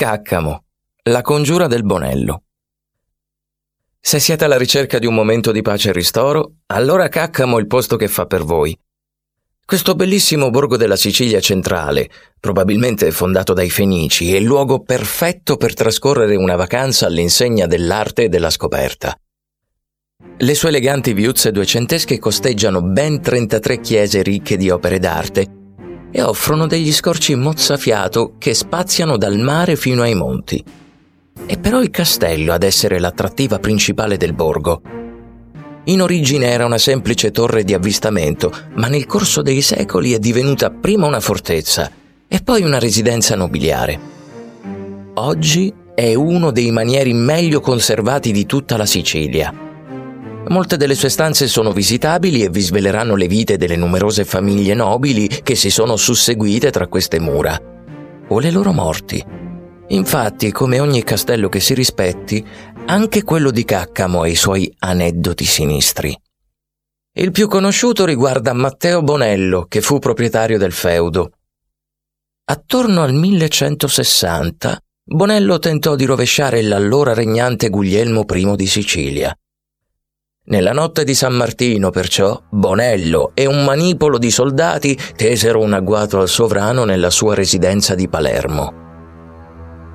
Caccamo, la congiura del Bonello. Se siete alla ricerca di un momento di pace e ristoro, allora Caccamo è il posto che fa per voi. Questo bellissimo borgo della Sicilia centrale, probabilmente fondato dai Fenici, è il luogo perfetto per trascorrere una vacanza all'insegna dell'arte e della scoperta. Le sue eleganti viuzze duecentesche costeggiano ben 33 chiese ricche di opere d'arte e offrono degli scorci mozzafiato che spaziano dal mare fino ai monti. È però il castello ad essere l'attrattiva principale del borgo. In origine era una semplice torre di avvistamento, ma nel corso dei secoli è divenuta prima una fortezza e poi una residenza nobiliare. Oggi è uno dei manieri meglio conservati di tutta la Sicilia Molte delle sue stanze sono visitabili e vi sveleranno le vite delle numerose famiglie nobili che si sono susseguite tra queste mura, o le loro morti. Infatti, come ogni castello che si rispetti, anche quello di Caccamo ha i suoi aneddoti sinistri. Il più conosciuto riguarda Matteo Bonello, che fu proprietario del feudo. Attorno al 1160, Bonello tentò di rovesciare l'allora regnante Guglielmo I di Sicilia. Nella notte di San Martino, perciò, Bonello e un manipolo di soldati tesero un agguato al sovrano nella sua residenza di Palermo.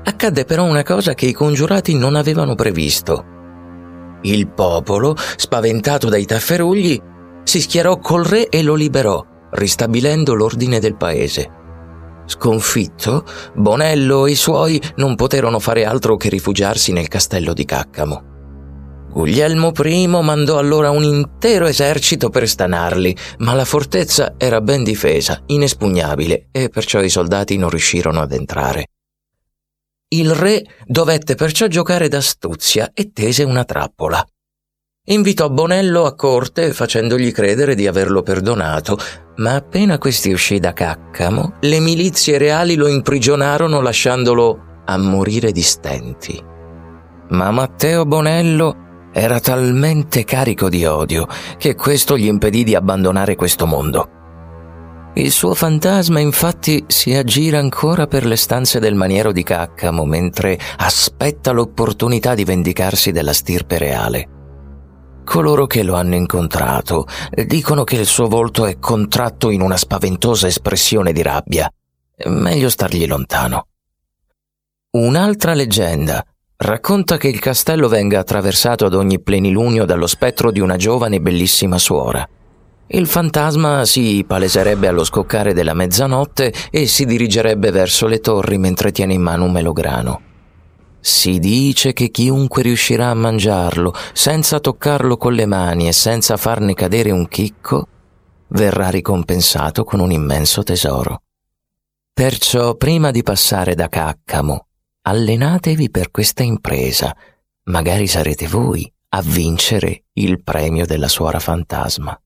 Accadde però una cosa che i congiurati non avevano previsto. Il popolo, spaventato dai tafferugli, si schierò col re e lo liberò, ristabilendo l'ordine del paese. Sconfitto, Bonello e i suoi non poterono fare altro che rifugiarsi nel castello di Caccamo. Guglielmo I mandò allora un intero esercito per stanarli, ma la fortezza era ben difesa, inespugnabile, e perciò i soldati non riuscirono ad entrare. Il re dovette perciò giocare d'astuzia e tese una trappola. Invitò Bonello a corte facendogli credere di averlo perdonato, ma appena questi uscì da Caccamo, le milizie reali lo imprigionarono lasciandolo a morire di stenti. Ma Matteo Bonello era talmente carico di odio che questo gli impedì di abbandonare questo mondo. Il suo fantasma infatti si aggira ancora per le stanze del maniero di Caccamo mentre aspetta l'opportunità di vendicarsi della stirpe reale. Coloro che lo hanno incontrato dicono che il suo volto è contratto in una spaventosa espressione di rabbia. Meglio stargli lontano. Un'altra leggenda Racconta che il castello venga attraversato ad ogni plenilunio dallo spettro di una giovane e bellissima suora. Il fantasma si paleserebbe allo scoccare della mezzanotte e si dirigerebbe verso le torri mentre tiene in mano un melograno. Si dice che chiunque riuscirà a mangiarlo senza toccarlo con le mani e senza farne cadere un chicco, verrà ricompensato con un immenso tesoro. Perciò, prima di passare da Caccamo allenatevi per questa impresa, magari sarete voi a vincere il premio della suora fantasma.